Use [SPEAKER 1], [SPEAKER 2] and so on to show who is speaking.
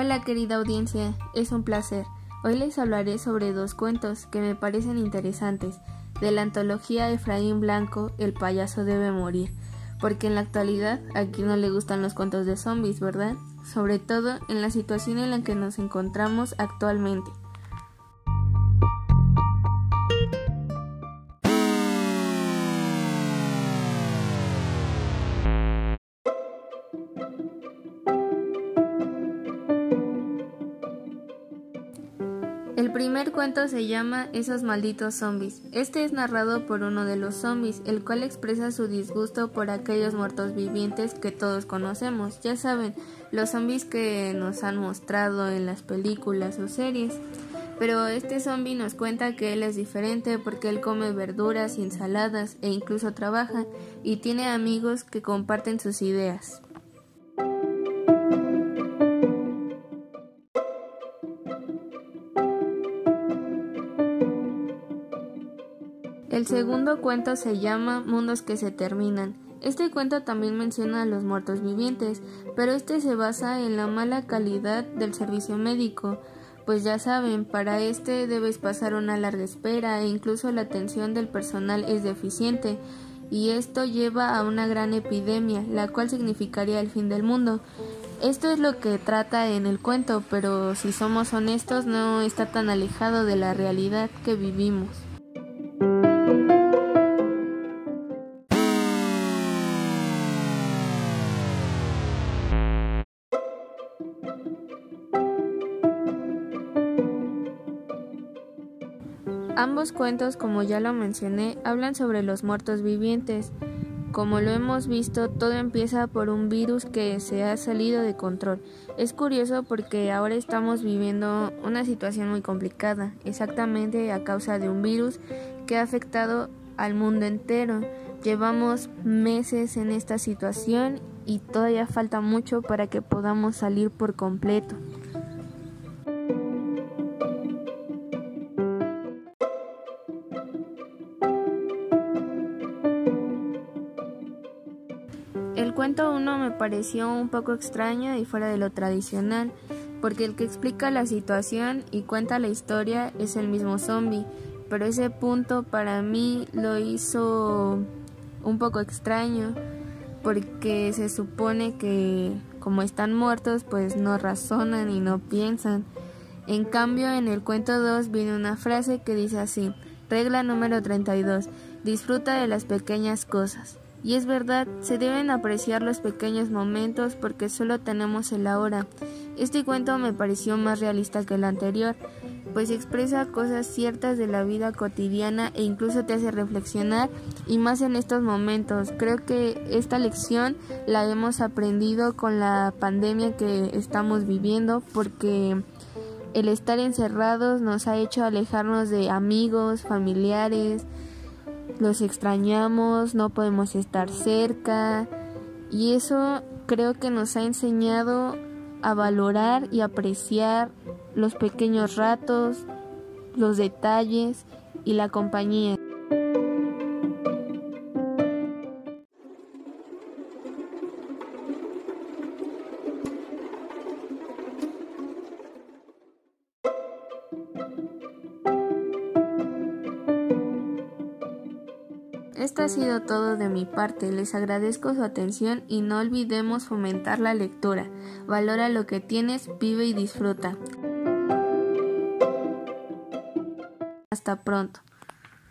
[SPEAKER 1] Hola querida audiencia, es un placer. Hoy les hablaré sobre dos cuentos que me parecen interesantes de la antología Efraín Blanco, El payaso debe morir, porque en la actualidad a quien no le gustan los cuentos de zombies, ¿verdad? Sobre todo en la situación en la que nos encontramos actualmente. El primer cuento se llama Esos malditos zombies. Este es narrado por uno de los zombies, el cual expresa su disgusto por aquellos muertos vivientes que todos conocemos. Ya saben, los zombies que nos han mostrado en las películas o series. Pero este zombie nos cuenta que él es diferente porque él come verduras y ensaladas e incluso trabaja y tiene amigos que comparten sus ideas. El segundo cuento se llama Mundos que se terminan. Este cuento también menciona a los muertos vivientes, pero este se basa en la mala calidad del servicio médico, pues ya saben, para este debes pasar una larga espera e incluso la atención del personal es deficiente, y esto lleva a una gran epidemia, la cual significaría el fin del mundo. Esto es lo que trata en el cuento, pero si somos honestos no está tan alejado de la realidad que vivimos. Ambos cuentos, como ya lo mencioné, hablan sobre los muertos vivientes. Como lo hemos visto, todo empieza por un virus que se ha salido de control. Es curioso porque ahora estamos viviendo una situación muy complicada, exactamente a causa de un virus que ha afectado al mundo entero. Llevamos meses en esta situación y todavía falta mucho para que podamos salir por completo. El cuento 1 me pareció un poco extraño y fuera de lo tradicional, porque el que explica la situación y cuenta la historia es el mismo zombie, pero ese punto para mí lo hizo un poco extraño, porque se supone que como están muertos pues no razonan y no piensan. En cambio en el cuento 2 viene una frase que dice así, regla número 32, disfruta de las pequeñas cosas. Y es verdad, se deben apreciar los pequeños momentos porque solo tenemos el ahora. Este cuento me pareció más realista que el anterior, pues expresa cosas ciertas de la vida cotidiana e incluso te hace reflexionar y más en estos momentos. Creo que esta lección la hemos aprendido con la pandemia que estamos viviendo porque el estar encerrados nos ha hecho alejarnos de amigos, familiares, los extrañamos, no podemos estar cerca y eso creo que nos ha enseñado a valorar y apreciar los pequeños ratos, los detalles y la compañía. Esto ha sido todo de mi parte, les agradezco su atención y no olvidemos fomentar la lectura. Valora lo que tienes, vive y disfruta. Hasta pronto.